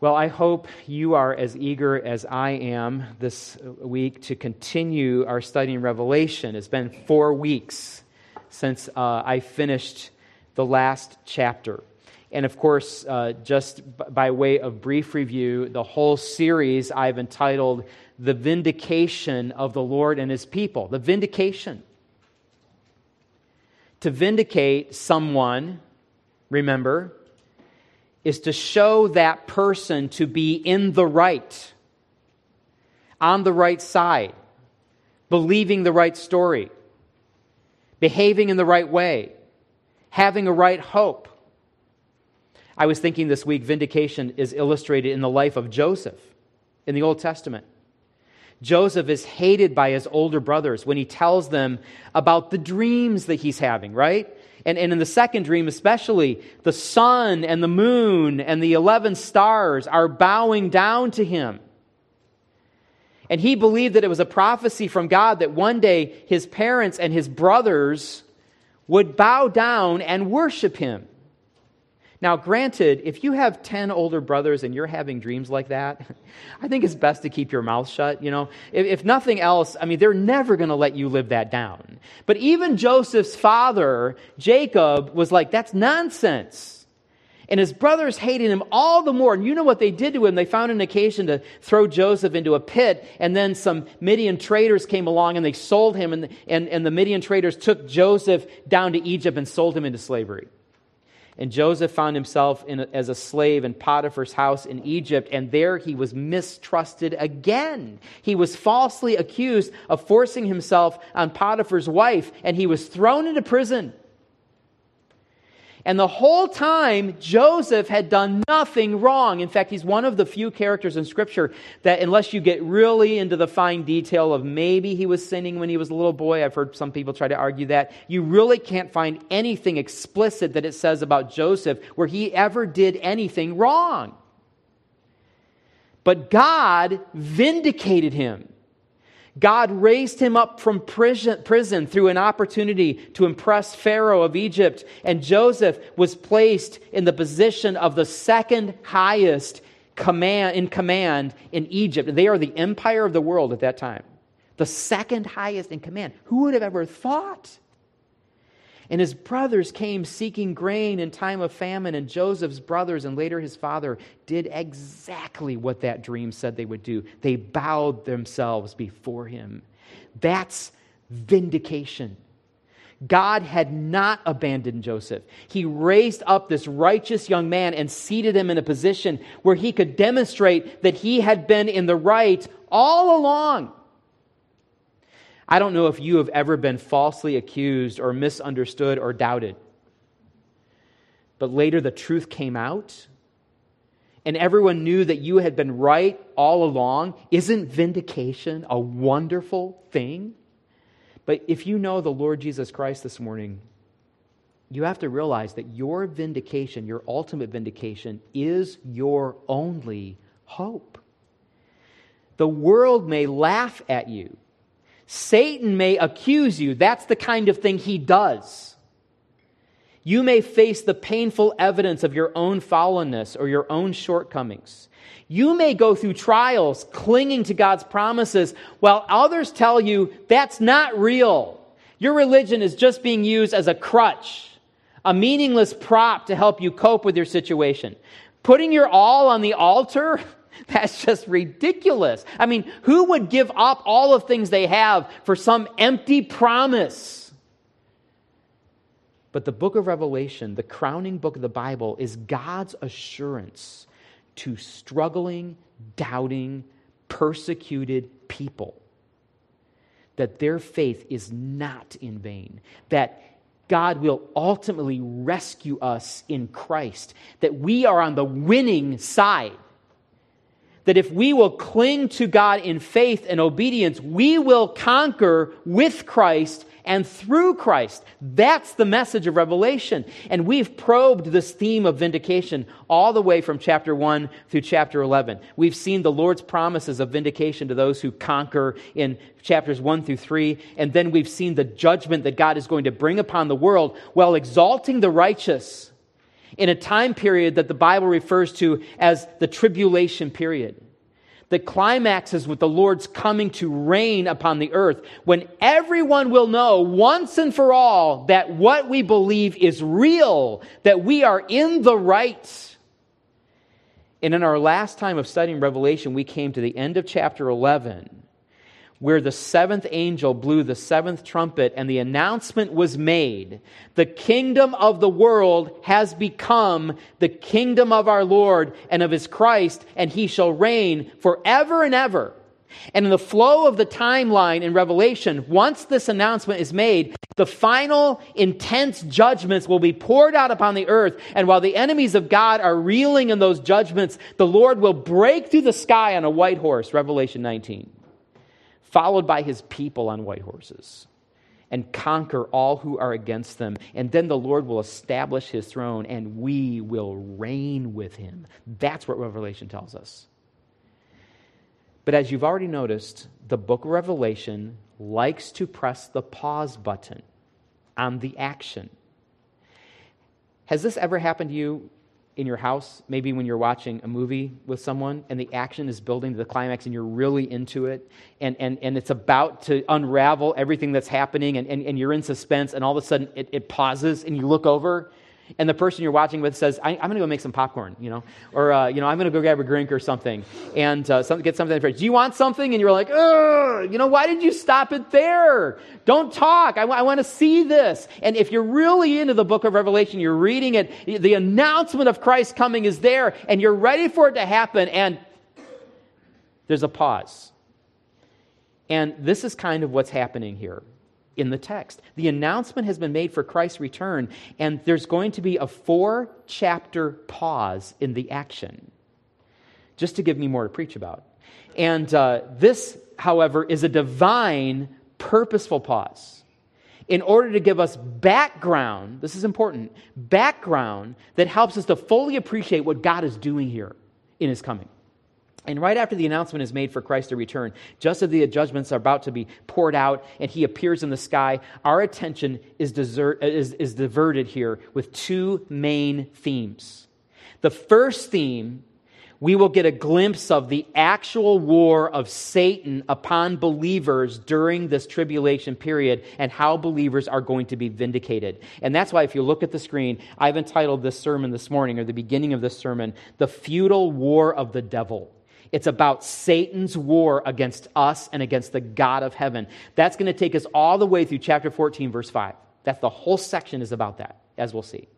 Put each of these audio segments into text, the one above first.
Well, I hope you are as eager as I am this week to continue our study in Revelation. It's been four weeks since uh, I finished the last chapter. And of course, uh, just b- by way of brief review, the whole series I've entitled The Vindication of the Lord and His People. The Vindication. To vindicate someone, remember, is to show that person to be in the right, on the right side, believing the right story, behaving in the right way, having a right hope. I was thinking this week, vindication is illustrated in the life of Joseph in the Old Testament. Joseph is hated by his older brothers when he tells them about the dreams that he's having, right? And, and in the second dream, especially, the sun and the moon and the 11 stars are bowing down to him. And he believed that it was a prophecy from God that one day his parents and his brothers would bow down and worship him. Now, granted, if you have 10 older brothers and you're having dreams like that, I think it's best to keep your mouth shut. You know, if, if nothing else, I mean, they're never going to let you live that down. But even Joseph's father, Jacob, was like, that's nonsense. And his brothers hated him all the more. And you know what they did to him? They found an occasion to throw Joseph into a pit. And then some Midian traders came along and they sold him. And, and, and the Midian traders took Joseph down to Egypt and sold him into slavery. And Joseph found himself a, as a slave in Potiphar's house in Egypt, and there he was mistrusted again. He was falsely accused of forcing himself on Potiphar's wife, and he was thrown into prison. And the whole time, Joseph had done nothing wrong. In fact, he's one of the few characters in Scripture that, unless you get really into the fine detail of maybe he was sinning when he was a little boy, I've heard some people try to argue that, you really can't find anything explicit that it says about Joseph where he ever did anything wrong. But God vindicated him. God raised him up from prison, through an opportunity to impress Pharaoh of Egypt, and Joseph was placed in the position of the second highest command in command in Egypt. They are the empire of the world at that time. The second highest in command. Who would have ever thought? And his brothers came seeking grain in time of famine, and Joseph's brothers and later his father did exactly what that dream said they would do. They bowed themselves before him. That's vindication. God had not abandoned Joseph. He raised up this righteous young man and seated him in a position where he could demonstrate that he had been in the right all along. I don't know if you have ever been falsely accused or misunderstood or doubted. But later the truth came out, and everyone knew that you had been right all along. Isn't vindication a wonderful thing? But if you know the Lord Jesus Christ this morning, you have to realize that your vindication, your ultimate vindication, is your only hope. The world may laugh at you Satan may accuse you. That's the kind of thing he does. You may face the painful evidence of your own fallenness or your own shortcomings. You may go through trials clinging to God's promises while others tell you that's not real. Your religion is just being used as a crutch, a meaningless prop to help you cope with your situation. Putting your all on the altar That's just ridiculous. I mean, who would give up all of things they have for some empty promise? But the book of Revelation, the crowning book of the Bible, is God's assurance to struggling, doubting, persecuted people that their faith is not in vain, that God will ultimately rescue us in Christ, that we are on the winning side that if we will cling to God in faith and obedience, we will conquer with Christ and through Christ. That's the message of Revelation. And we've probed this theme of vindication all the way from chapter 1 through chapter 11. We've seen the Lord's promises of vindication to those who conquer in chapters 1 through 3. And then we've seen the judgment that God is going to bring upon the world while exalting the righteous in a time period that the Bible refers to as the tribulation period. The climax is with the Lord's coming to reign upon the earth when everyone will know once and for all that what we believe is real, that we are in the right. And in our last time of studying Revelation, we came to the end of chapter 11 where the seventh angel blew the seventh trumpet and the announcement was made the kingdom of the world has become the kingdom of our Lord and of his Christ, and he shall reign forever and ever. And in the flow of the timeline in Revelation, once this announcement is made, the final intense judgments will be poured out upon the earth. And while the enemies of God are reeling in those judgments, the Lord will break through the sky on a white horse, Revelation 19 followed by his people on white horses, and conquer all who are against them. And then the Lord will establish his throne, and we will reign with him. That's what Revelation tells us. But as you've already noticed, the book of Revelation likes to press the pause button on the action. Has this ever happened to you in your house, maybe when you're watching a movie with someone and the action is building to the climax and you're really into it and, and, and it's about to unravel everything that's happening and, and, and you're in suspense and all of a sudden it, it pauses and you look over and the person you're watching with says, I, am going to go make some popcorn, you know, or, uh, you know, I'm going to go grab a drink or something and uh, some, get something. Do you want something? And you're like, you know, why did you stop it there? Don't talk. I, I want to see this. And if you're really into the book of Revelation, you're reading it, the announcement of Christ coming is there and you're ready for it to happen and there's a pause. And this is kind of what's happening here in the text. The announcement has been made for Christ's return, and there's going to be a four chapter pause in the action, just to give me more to preach about. And uh, this, however, is a divine, purposeful pause in order to give us background, this is important, background that helps us to fully appreciate what God is doing here in his coming. And right after the announcement is made for Christ to return, just as the judgments are about to be poured out and he appears in the sky, our attention is, desert, is, is diverted here with two main themes. The first theme, we will get a glimpse of the actual war of Satan upon believers during this tribulation period and how believers are going to be vindicated. And that's why, if you look at the screen, I've entitled this sermon this morning, or the beginning of this sermon, The Futile War of the Devil. It's about Satan's war against us and against the God of heaven. That's going to take us all the way through chapter 14, verse 5. That's the whole section is about that, as we'll see.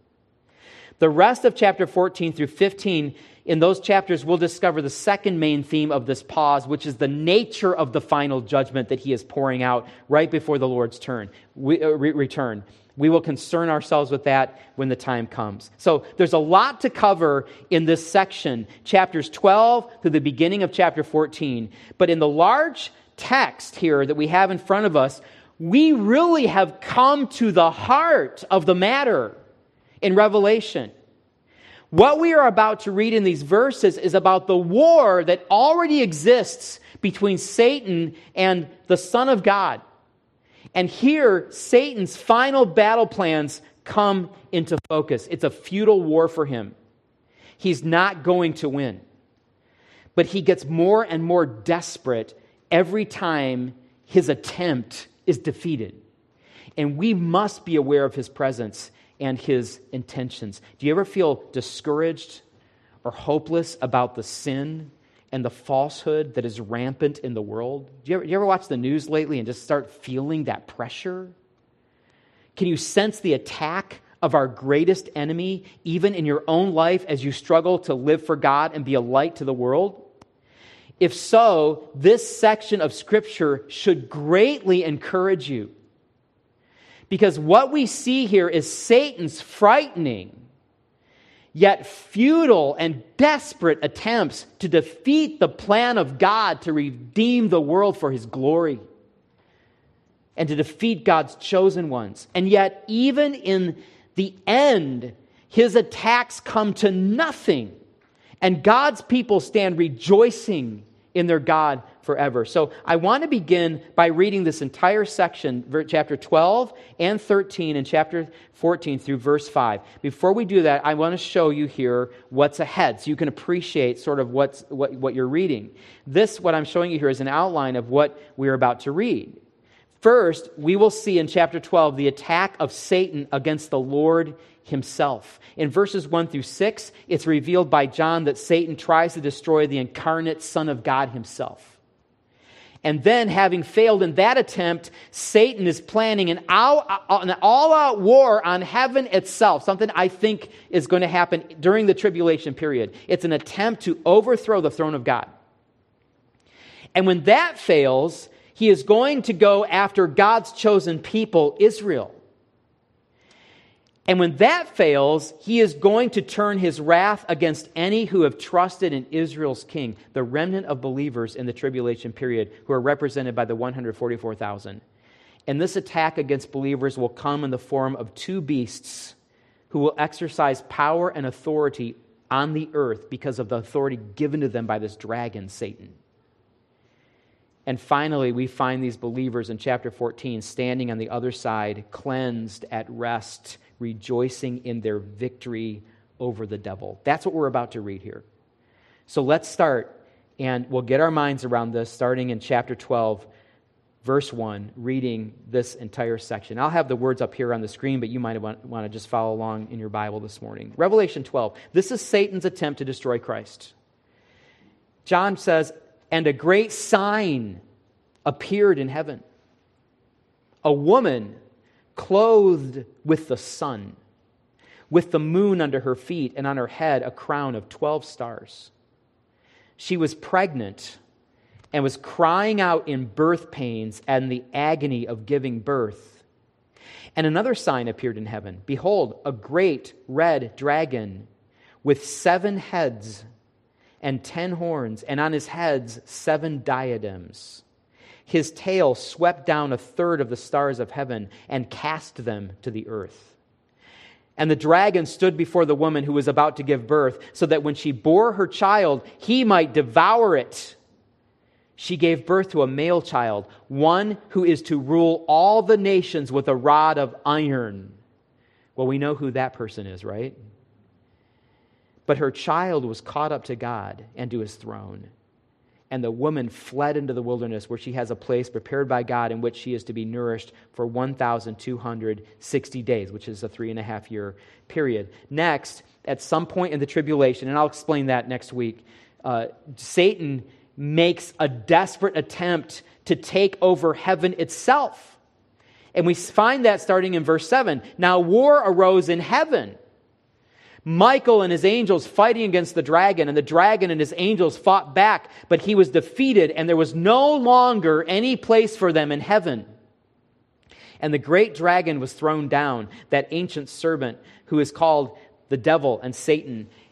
The rest of chapter 14 through 15, in those chapters, we'll discover the second main theme of this pause, which is the nature of the final judgment that he is pouring out right before the Lord's turn, we, uh, re- return. We will concern ourselves with that when the time comes. So there's a lot to cover in this section, chapters 12 to the beginning of chapter 14. But in the large text here that we have in front of us, we really have come to the heart of the matter in Revelation. What we are about to read in these verses is about the war that already exists between Satan and the Son of God. And here, Satan's final battle plans come into focus. It's a futile war for him. He's not going to win. But he gets more and more desperate every time his attempt is defeated. And we must be aware of his presence and his intentions. Do you ever feel discouraged or hopeless about the sin and the falsehood that is rampant in the world? Do you, ever, do you ever watch the news lately and just start feeling that pressure? Can you sense the attack of our greatest enemy, even in your own life as you struggle to live for God and be a light to the world? If so, this section of Scripture should greatly encourage you. Because what we see here is Satan's frightening yet futile and desperate attempts to defeat the plan of God to redeem the world for his glory and to defeat God's chosen ones. And yet, even in the end, his attacks come to nothing, and God's people stand rejoicing in their God forever. So I want to begin by reading this entire section, chapter 12 and 13 and chapter 14 through verse 5. Before we do that, I want to show you here what's ahead so you can appreciate sort of what's, what, what you're reading. This, what I'm showing you here, is an outline of what we're about to read. First, we will see in chapter 12 the attack of Satan against the Lord himself. In verses 1 through 6, it's revealed by John that Satan tries to destroy the incarnate Son of God himself. And then, having failed in that attempt, Satan is planning an all uh, out war on heaven itself, something I think is going to happen during the tribulation period. It's an attempt to overthrow the throne of God. And when that fails, he is going to go after God's chosen people, Israel. And when that fails, he is going to turn his wrath against any who have trusted in Israel's king, the remnant of believers in the tribulation period, who are represented by the 144,000. And this attack against believers will come in the form of two beasts who will exercise power and authority on the earth because of the authority given to them by this dragon, Satan. And finally, we find these believers in chapter 14 standing on the other side, cleansed at rest, rejoicing in their victory over the devil. That's what we're about to read here. So let's start, and we'll get our minds around this starting in chapter 12, verse 1, reading this entire section. I'll have the words up here on the screen, but you might want, to just follow along in your Bible this morning. Revelation 12. This is Satan's attempt to destroy Christ. John says, and a great sign appeared in heaven a woman clothed with the sun, with the moon under her feet, and on her head a crown of 12 stars. She was pregnant and was crying out in birth pains and the agony of giving birth. And another sign appeared in heaven Behold, a great red dragon with seven heads and ten horns, and on his heads seven diadems. His tail swept down a third of the stars of heaven and cast them to the earth. And the dragon stood before the woman who was about to give birth, so that when she bore her child, he might devour it. She gave birth to a male child, one who is to rule all the nations with a rod of iron. Well, we know who that person is, right? But her child was caught up to God and to his throne. And the woman fled into the wilderness where she has a place prepared by God in which she is to be nourished for 1,260 days, which is a three and a half year period. Next, at some point in the tribulation, and I'll explain that next week, uh, Satan makes a desperate attempt to take over heaven itself. And we find that starting in verse 7. Now, war arose in heaven Michael and his angels fighting against the dragon, and the dragon and his angels fought back, but he was defeated, and there was no longer any place for them in heaven. And the great dragon was thrown down, that ancient serpent who is called the devil and Satan,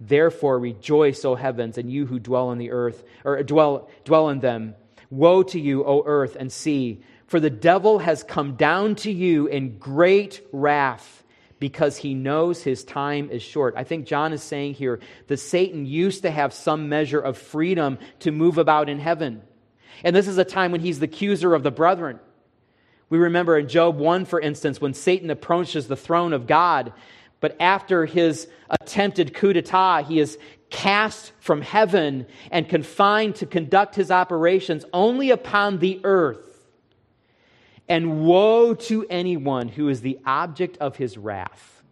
Therefore rejoice, O heavens, and you who dwell on the earth, or dwell, dwell in them. Woe to you, O earth and sea, for the devil has come down to you in great wrath because he knows his time is short. I think John is saying here that Satan used to have some measure of freedom to move about in heaven. And this is a time when he's the accuser of the brethren. We remember in Job 1, for instance, when Satan approaches the throne of God but after his attempted coup d'etat, he is cast from heaven and confined to conduct his operations only upon the earth. And woe to anyone who is the object of his wrath.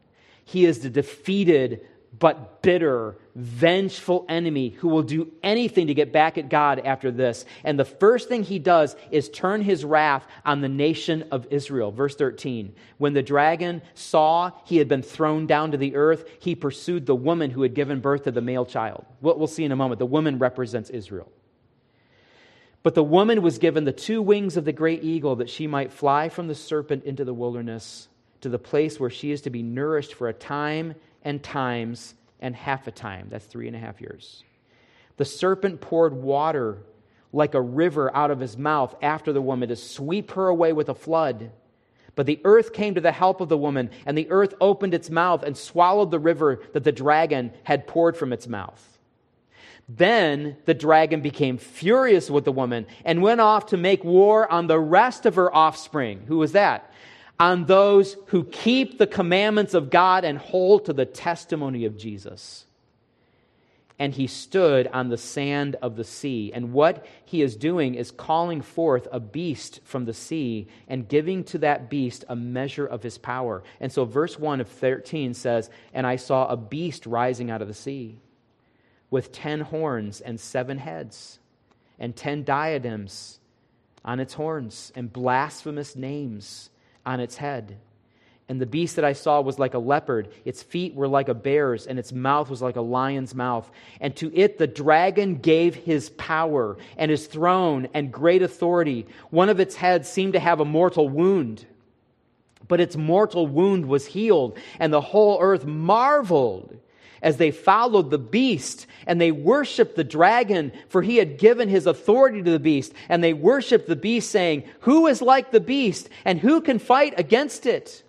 He is the defeated but bitter, vengeful enemy who will do anything to get back at God after this. And the first thing he does is turn his wrath on the nation of Israel. Verse 13 When the dragon saw he had been thrown down to the earth, he pursued the woman who had given birth to the male child. What we'll see in a moment. The woman represents Israel. But the woman was given the two wings of the great eagle that she might fly from the serpent into the wilderness to the place where she is to be nourished for a time and times and half a time. That's three and a half years. The serpent poured water like a river out of his mouth after the woman to sweep her away with a flood. But the earth came to the help of the woman, and the earth opened its mouth and swallowed the river that the dragon had poured from its mouth. Then the dragon became furious with the woman and went off to make war on the rest of her offspring. Who was that? On those who keep the commandments of God and hold to the testimony of Jesus. And he stood on the sand of the sea. And what he is doing is calling forth a beast from the sea and giving to that beast a measure of his power. And so, verse 1 of 13 says, And I saw a beast rising out of the sea with ten horns and seven heads, and ten diadems on its horns, and blasphemous names on its head. And the beast that I saw was like a leopard. Its feet were like a bear's, and its mouth was like a lion's mouth. And to it the dragon gave his power and his throne and great authority. One of its heads seemed to have a mortal wound, but its mortal wound was healed, and the whole earth marveled as they followed the beast and they worshiped the dragon, for he had given his authority to the beast. And they worshiped the beast, saying, Who is like the beast, and who can fight against it?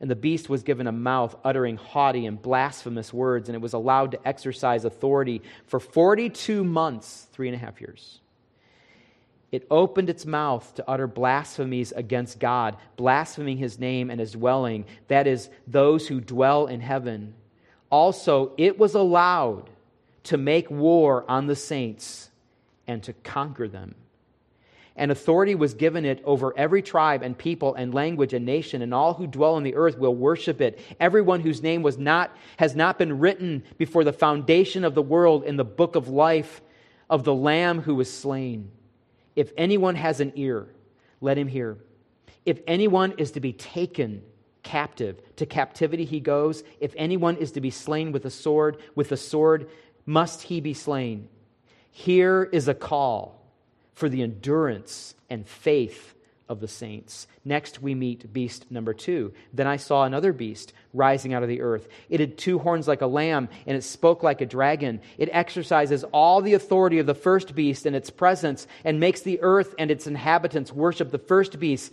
And the beast was given a mouth uttering haughty and blasphemous words, and it was allowed to exercise authority for 42 months, three and a half years. It opened its mouth to utter blasphemies against God, blaspheming his name and his dwelling, that is, those who dwell in heaven. Also, it was allowed to make war on the saints and to conquer them. And authority was given it over every tribe and people and language and nation, and all who dwell on the earth will worship it. Everyone whose name was not, has not been written before the foundation of the world in the book of life of the Lamb who was slain. If anyone has an ear, let him hear. If anyone is to be taken captive. To captivity he goes. If anyone is to be slain with a sword, with a sword must he be slain. Here is a call for the endurance and faith of the saints. Next, we meet beast number two. Then I saw another beast rising out of the earth. It had two horns like a lamb, and it spoke like a dragon. It exercises all the authority of the first beast in its presence, and makes the earth and its inhabitants worship the first beast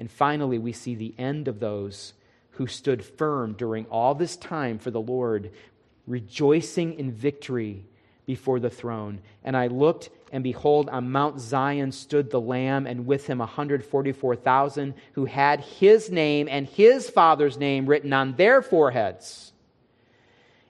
And finally, we see the end of those who stood firm during all this time for the Lord, rejoicing in victory before the throne. And I looked, and behold, on Mount Zion stood the Lamb, and with him 144,000 who had his name and his Father's name written on their foreheads.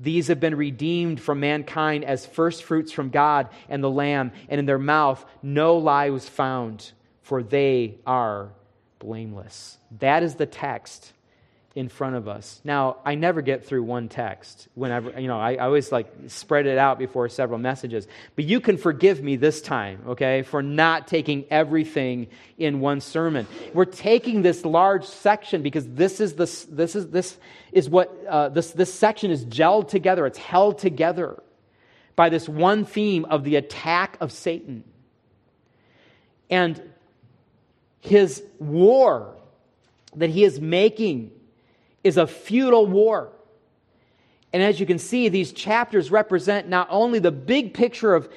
These have been redeemed from mankind as firstfruits from God and the Lamb, and in their mouth no lie was found, for they are blameless. That is the text in front of us. Now, I never get through one text. Whenever, you know, I, I, always like spread it out before several messages. But you can forgive me this time, okay, for not taking everything in one sermon. We're taking this large section because this is this this is this is what uh, this this section is gelled together. It's held together by this one theme of the attack of Satan and his war that he is making is a futile war. And as you can see, these chapters represent not only the big picture of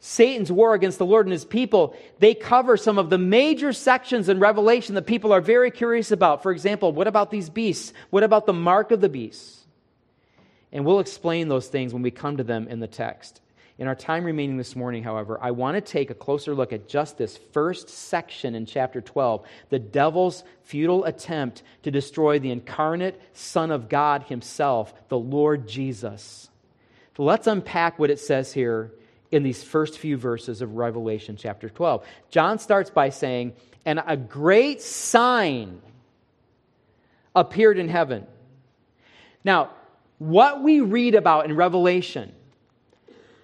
Satan's war against the Lord and his people, they cover some of the major sections in Revelation that people are very curious about. For example, what about these beasts? What about the mark of the beast? And we'll explain those things when we come to them in the text. In our time remaining this morning, however, I want to take a closer look at just this first section in chapter 12 the devil's futile attempt to destroy the incarnate Son of God himself, the Lord Jesus. So let's unpack what it says here in these first few verses of Revelation chapter 12. John starts by saying, And a great sign appeared in heaven. Now, what we read about in Revelation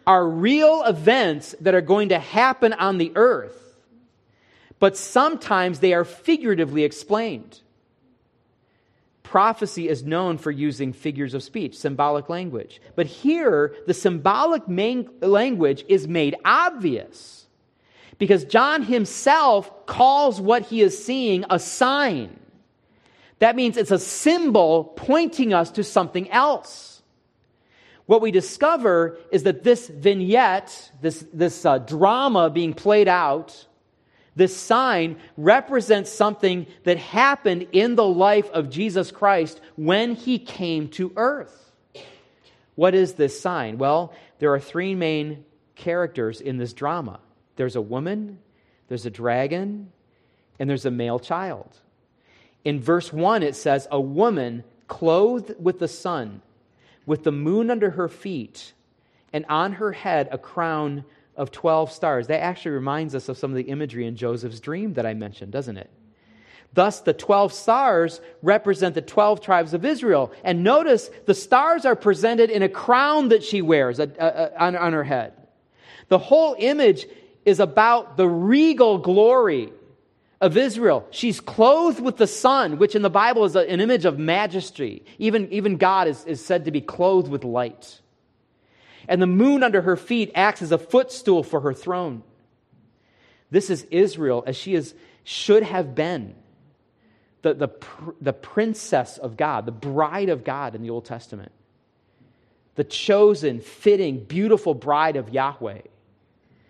are real events that are going to happen on the earth, but sometimes they are figuratively explained. Prophecy is known for using figures of speech, symbolic language. But here, the symbolic language is made obvious because John himself calls what he is seeing a sign. That means it's a symbol pointing us to something else what we discover is that this vignette, this, this uh, drama being played out, this sign represents something that happened in the life of Jesus Christ when he came to earth. What is this sign? Well, there are three main characters in this drama there's a woman, there's a dragon, and there's a male child. In verse 1, it says, A woman clothed with the sun with the moon under her feet, and on her head a crown of 12 stars. That actually reminds us of some of the imagery in Joseph's dream that I mentioned, doesn't it? Thus, the 12 stars represent the 12 tribes of Israel. And notice the stars are presented in a crown that she wears on, on her head. The whole image is about the regal glory of Israel. She's clothed with the sun, which in the Bible is an image of majesty. Even, even God is, is said to be clothed with light. And the moon under her feet acts as a footstool for her throne. This is Israel as she is, should have been the, the, the princess of God, the bride of God in the Old Testament, the chosen, fitting, beautiful bride of Yahweh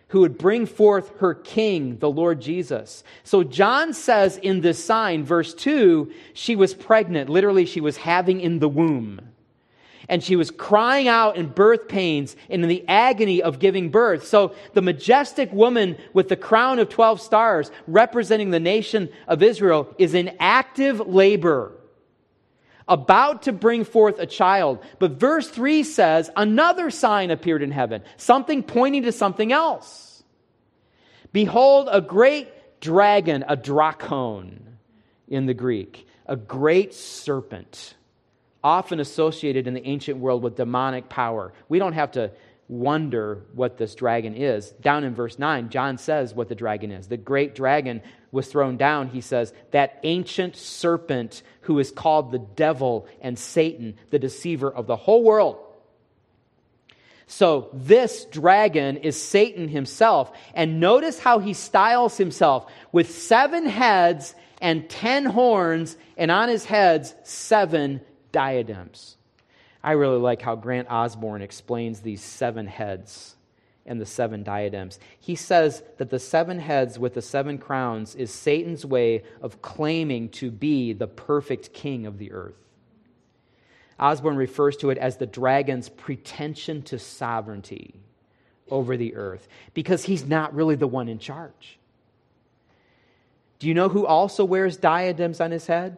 who would bring forth her king, the Lord Jesus. So John says in this sign, verse 2, she was pregnant. Literally, she was having in the womb. And she was crying out in birth pains and in the agony of giving birth. So the majestic woman with the crown of 12 stars representing the nation of Israel is in active labor about to bring forth a child. But verse 3 says, another sign appeared in heaven, something pointing to something else. Behold, a great dragon, a drakon in the Greek, a great serpent, often associated in the ancient world with demonic power. We don't have to wonder what this dragon is. Down in verse 9, John says what the dragon is. The great dragon was thrown down, he says, that ancient serpent who is called the devil and Satan, the deceiver of the whole world. So, this dragon is Satan himself. And notice how he styles himself with seven heads and ten horns, and on his heads, seven diadems. I really like how Grant Osborne explains these seven heads and the seven diadems. He says that the seven heads with the seven crowns is Satan's way of claiming to be the perfect king of the earth. Osborne refers to it as the dragon's pretension to sovereignty over the earth because he's not really the one in charge. Do you know who also wears diadems on his head?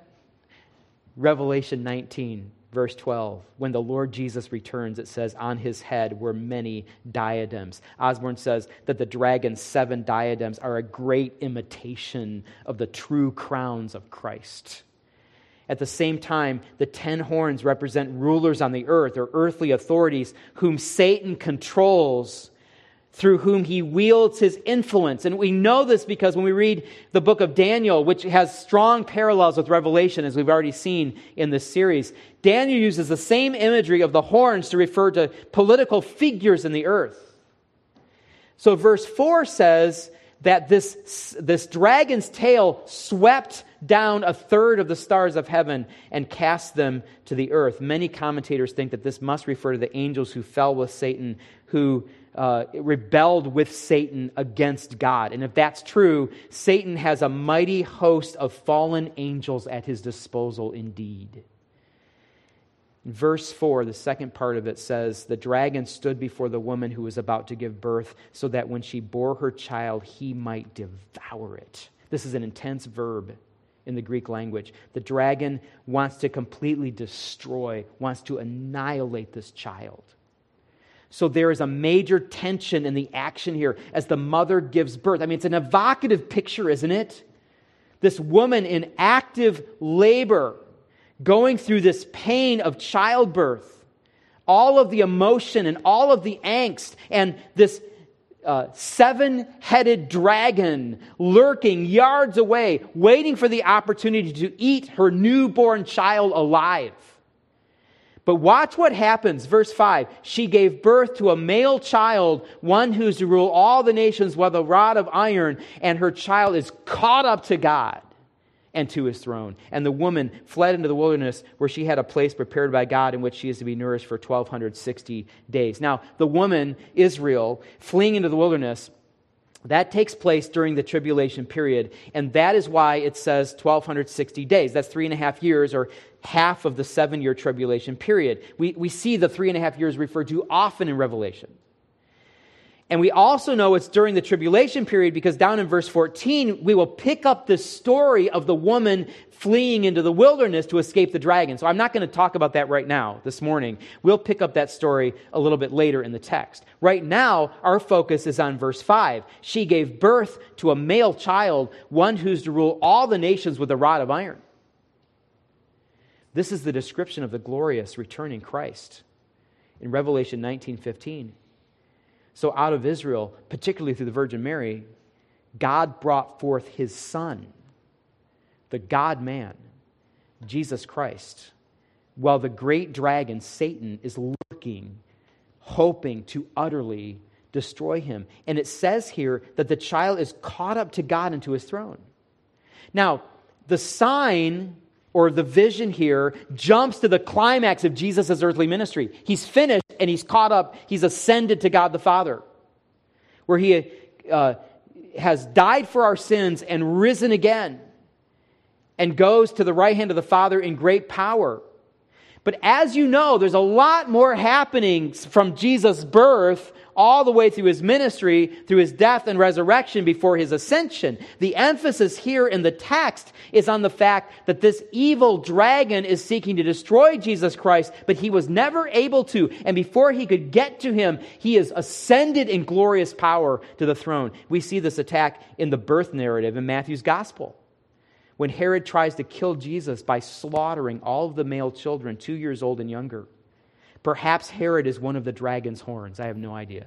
Revelation 19 verse 12, when the Lord Jesus returns, it says, On his head were many diadems. Osborne says that the dragon's seven diadems are a great imitation of the true crowns of Christ. At the same time, the ten horns represent rulers on the earth or earthly authorities whom Satan controls, through whom he wields his influence. And we know this because when we read the book of Daniel, which has strong parallels with Revelation, as we've already seen in this series, Daniel uses the same imagery of the horns to refer to political figures in the earth. So, verse 4 says that this, this dragon's tail swept down a third of the stars of heaven and cast them to the earth. Many commentators think that this must refer to the angels who fell with Satan, who uh, rebelled with Satan against God. And if that's true, Satan has a mighty host of fallen angels at his disposal indeed. Verse 4, the second part of it says, The dragon stood before the woman who was about to give birth, so that when she bore her child, he might devour it. This is an intense verb in the Greek language. The dragon wants to completely destroy, wants to annihilate this child. So there is a major tension in the action here as the mother gives birth. I mean, it's an evocative picture, isn't it? This woman in active labor going through this pain of childbirth, all of the emotion and all of the angst, and this uh, seven headed dragon lurking yards away, waiting for the opportunity to eat her newborn child alive. But watch what happens. Verse 5 She gave birth to a male child, one who's to rule all the nations with a rod of iron, and her child is caught up to God and to his throne. And the woman fled into the wilderness where she had a place prepared by God in which she is to be nourished for 1260 days. Now, the woman, Israel, fleeing into the wilderness, that takes place during the tribulation period. And that is why it says 1260 days. That's three and a half years or half of the seven year tribulation period. We, we see the three and a half years referred to often in Revelation. And we also know it's during the tribulation period because down in verse 14, we will pick up this story of the woman fleeing into the wilderness to escape the dragon. So I'm not going to talk about that right now, this morning. We'll pick up that story a little bit later in the text. Right now, our focus is on verse 5. She gave birth to a male child, one who's to rule all the nations with a rod of iron. This is the description of the glorious returning Christ in Revelation 19:15. So, out of Israel, particularly through the Virgin Mary, God brought forth his Son, the God man, Jesus Christ, while the great dragon, Satan, is lurking, hoping to utterly destroy him. And it says here that the child is caught up to God and to his throne. Now, the sign or the vision here jumps to the climax of Jesus' earthly ministry. He's finished and he's caught up, he's ascended to God the Father, where he uh, has died for our sins and risen again and goes to the right hand of the Father in great power. But as you know, there's a lot more happening from Jesus' birth all the way through his ministry, through his death and resurrection before his ascension. The emphasis here in the text is on the fact that this evil dragon is seeking to destroy Jesus Christ, but he was never able to. And before he could get to him, he is ascended in glorious power to the throne. We see this attack in the birth narrative in Matthew's gospel when Herod tries to kill Jesus by slaughtering all of the male children, two years old and younger. Perhaps Herod is one of the dragon's horns. I have no idea.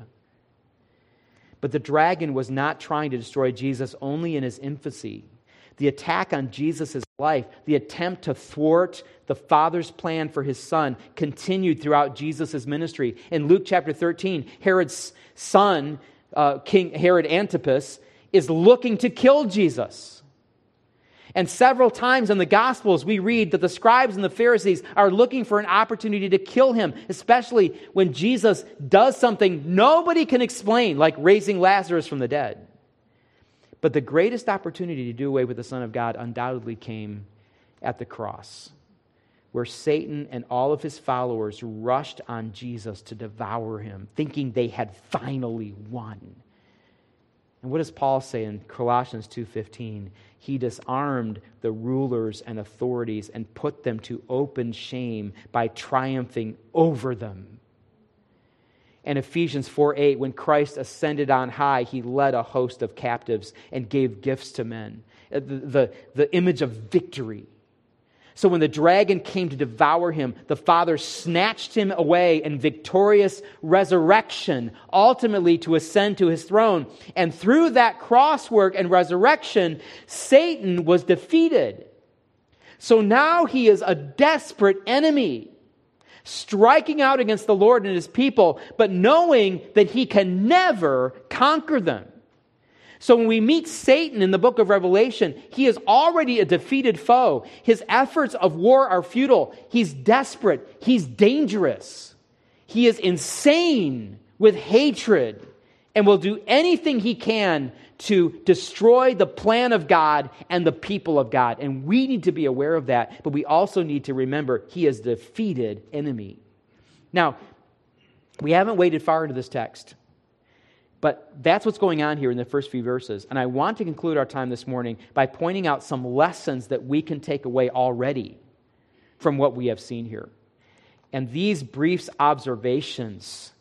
But the dragon was not trying to destroy Jesus only in his infancy. The attack on Jesus' life, the attempt to thwart the Father's plan for his son, continued throughout Jesus' ministry. In Luke chapter 13, Herod's son, uh, King Herod Antipas, is looking to kill Jesus. And several times in the Gospels, we read that the scribes and the Pharisees are looking for an opportunity to kill him, especially when Jesus does something nobody can explain, like raising Lazarus from the dead. But the greatest opportunity to do away with the Son of God undoubtedly came at the cross, where Satan and all of his followers rushed on Jesus to devour him, thinking they had finally won. And what does Paul say in Colossians 2:15? He disarmed the rulers and authorities and put them to open shame by triumphing over them. And Ephesians 4 8, when Christ ascended on high, he led a host of captives and gave gifts to men. Uh, the, the, the image of victory. So when the dragon came to devour him, the Father snatched him away in victorious resurrection, ultimately to ascend to his throne. And through that cross work and resurrection, Satan was defeated. So now he is a desperate enemy, striking out against the Lord and his people, but knowing that he can never conquer them. So when we meet Satan in the book of Revelation, he is already a defeated foe. His efforts of war are futile. He's desperate. He's dangerous. He is insane with hatred and will do anything he can to destroy the plan of God and the people of God. And we need to be aware of that, but we also need to remember he is a defeated enemy. Now, we haven't waded far into this text. But that's what's going on here in the first few verses. And I want to conclude our time this morning by pointing out some lessons that we can take away already from what we have seen here. And these brief observations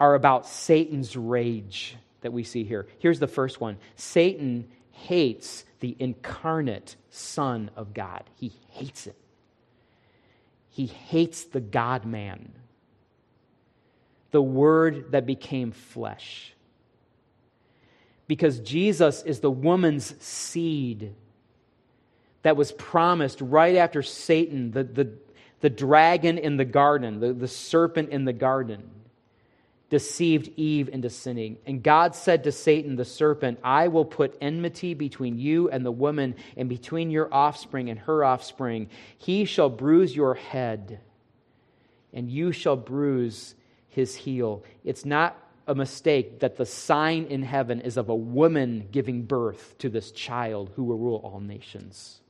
are about Satan's rage that we see here. Here's the first one Satan hates the incarnate Son of God, he hates it. He hates the God man, the Word that became flesh because Jesus is the woman's seed that was promised right after Satan, the, the, the dragon in the garden, the, the serpent in the garden, deceived Eve into sinning. And God said to Satan, the serpent, I will put enmity between you and the woman, and between your offspring and her offspring. He shall bruise your head, and you shall bruise his heel. It's not a mistake that the sign in heaven is of a woman giving birth to this child who will rule all nations.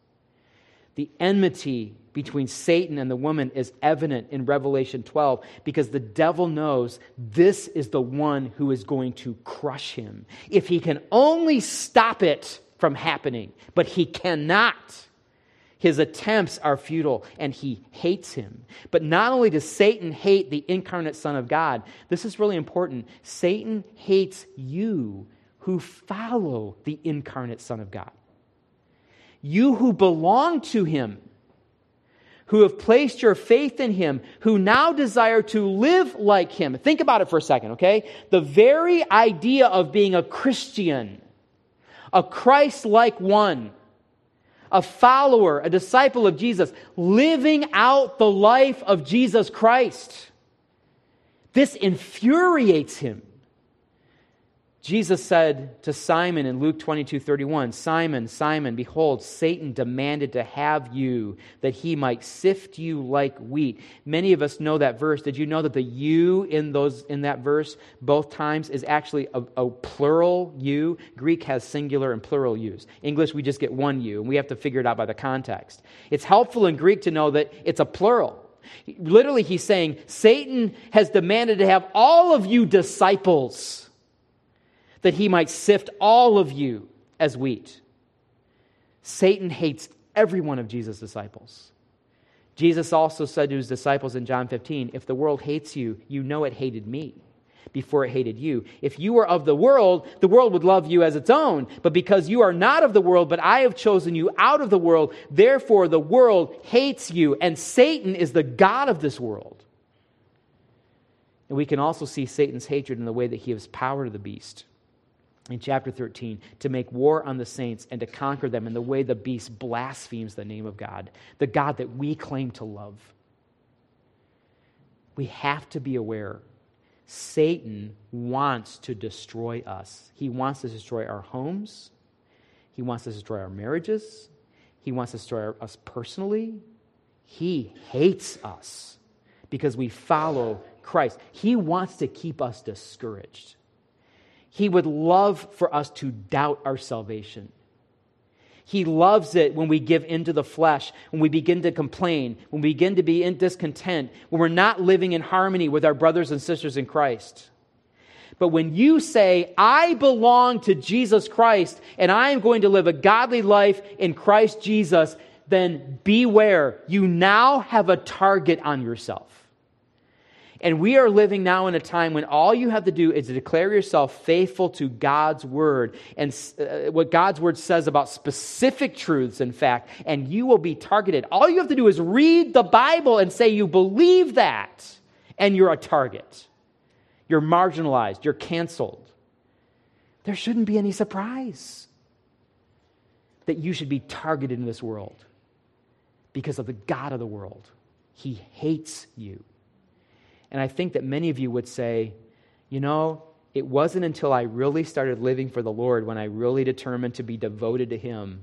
The enmity between Satan and the woman is evident in Revelation 12 because the devil knows this is the one who is going to crush him. If he can only stop it from happening, but he cannot. His attempts are futile and he hates him. But not only does Satan hate the incarnate Son of God, this is really important. Satan hates you who follow the incarnate Son of God. You who belong to him, who have placed your faith in him, who now desire to live like him. Think about it for a second, okay? The very idea of being a Christian, a Christ like one, a follower, a disciple of Jesus, living out the life of Jesus Christ. This infuriates him. Jesus said to Simon in Luke 22 31, Simon, Simon, behold, Satan demanded to have you that he might sift you like wheat. Many of us know that verse. Did you know that the you in, those, in that verse both times is actually a, a plural you? Greek has singular and plural yous. English, we just get one you, and we have to figure it out by the context. It's helpful in Greek to know that it's a plural. Literally, he's saying, Satan has demanded to have all of you disciples that he might sift all of you as wheat. Satan hates every one of Jesus' disciples. Jesus also said to his disciples in John 15, If the world hates you, you know it hated me before it hated you. If you were of the world, the world would love you as its own. But because you are not of the world, but I have chosen you out of the world, therefore the world hates you. And Satan is the God of this world. And we can also see Satan's hatred in the way that he gives power to the beast in chapter 13 to make war on the saints and to conquer them in the way the beast blasphemes the name of God, the God that we claim to love. We have to be aware Satan wants to destroy us. He wants to destroy our homes, he wants to destroy our marriages, he wants to destroy us personally. He hates us because we follow Christ. He wants to keep us discouraged. He would love for us to doubt our salvation. He loves it when we give into the flesh, when we begin to complain, when we begin to be in discontent, when we're not living in harmony with our brothers and sisters in Christ. But when you say, I belong to Jesus Christ and I am going to live a godly life in Christ Jesus, then beware. You now have a target on yourself. And we are living now in a time when all you have to do is to declare yourself faithful to God's word and uh, what God's word says about specific truths, in fact, and you will be targeted. All you have to do is read the Bible and say you believe that, and you're a target. You're marginalized, you're canceled. There shouldn't be any surprise that you should be targeted in this world because of the God of the world. He hates you. And I think that many of you would say, you know, it wasn't until I really started living for the Lord, when I really determined to be devoted to Him,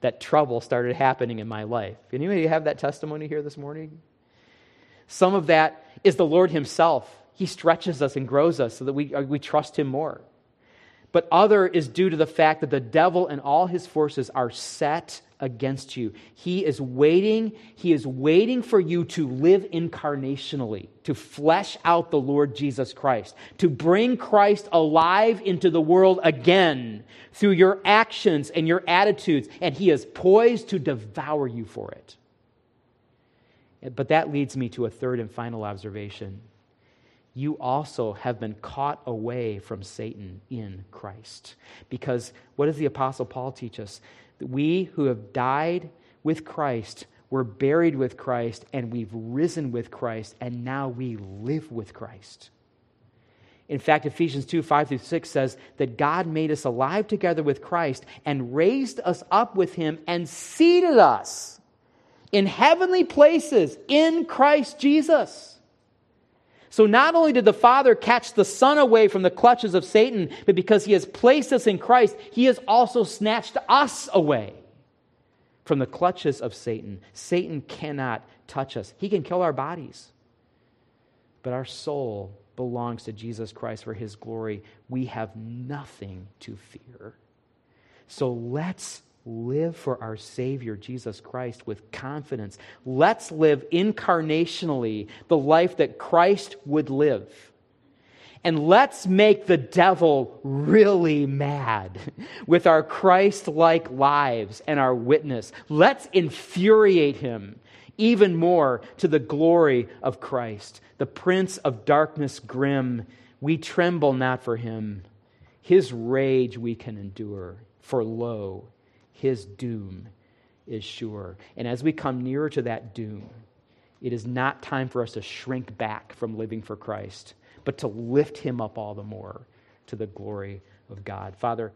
that trouble started happening in my life. Anybody have that testimony here this morning? Some of that is the Lord Himself. He stretches us and grows us so that we, uh, we trust Him more. But other is due to the fact that the devil and all his forces are set against you. He is waiting, he is waiting for you to live incarnationally, to flesh out the Lord Jesus Christ, to bring Christ alive into the world again through your actions and your attitudes, and he is poised to devour you for it. But that leads me to a third and final observation. You also have been caught away from Satan in Christ. Because what does the Apostle Paul teach us? We who have died with Christ were buried with Christ and we've risen with Christ and now we live with Christ. In fact, Ephesians 2 5 through 6 says that God made us alive together with Christ and raised us up with him and seated us in heavenly places in Christ Jesus. So not only did the Father catch the Son away from the clutches of Satan, but because he has placed us in Christ, he has also snatched us away from the clutches of Satan. Satan cannot touch us, he can kill our bodies. But our soul belongs to Jesus Christ for his glory. We have nothing to fear. So let's live for our Savior, Jesus Christ, with confidence. Let's live incarnationally the life that Christ would live. And let's make the devil really mad with our Christ like lives and our witness. Let's infuriate him even more to the glory of Christ. The prince of darkness grim, we tremble not for him. His rage we can endure, for lo, his doom is sure. And as we come nearer to that doom, it is not time for us to shrink back from living for Christ, but to lift him up all the more to the glory of God. Father,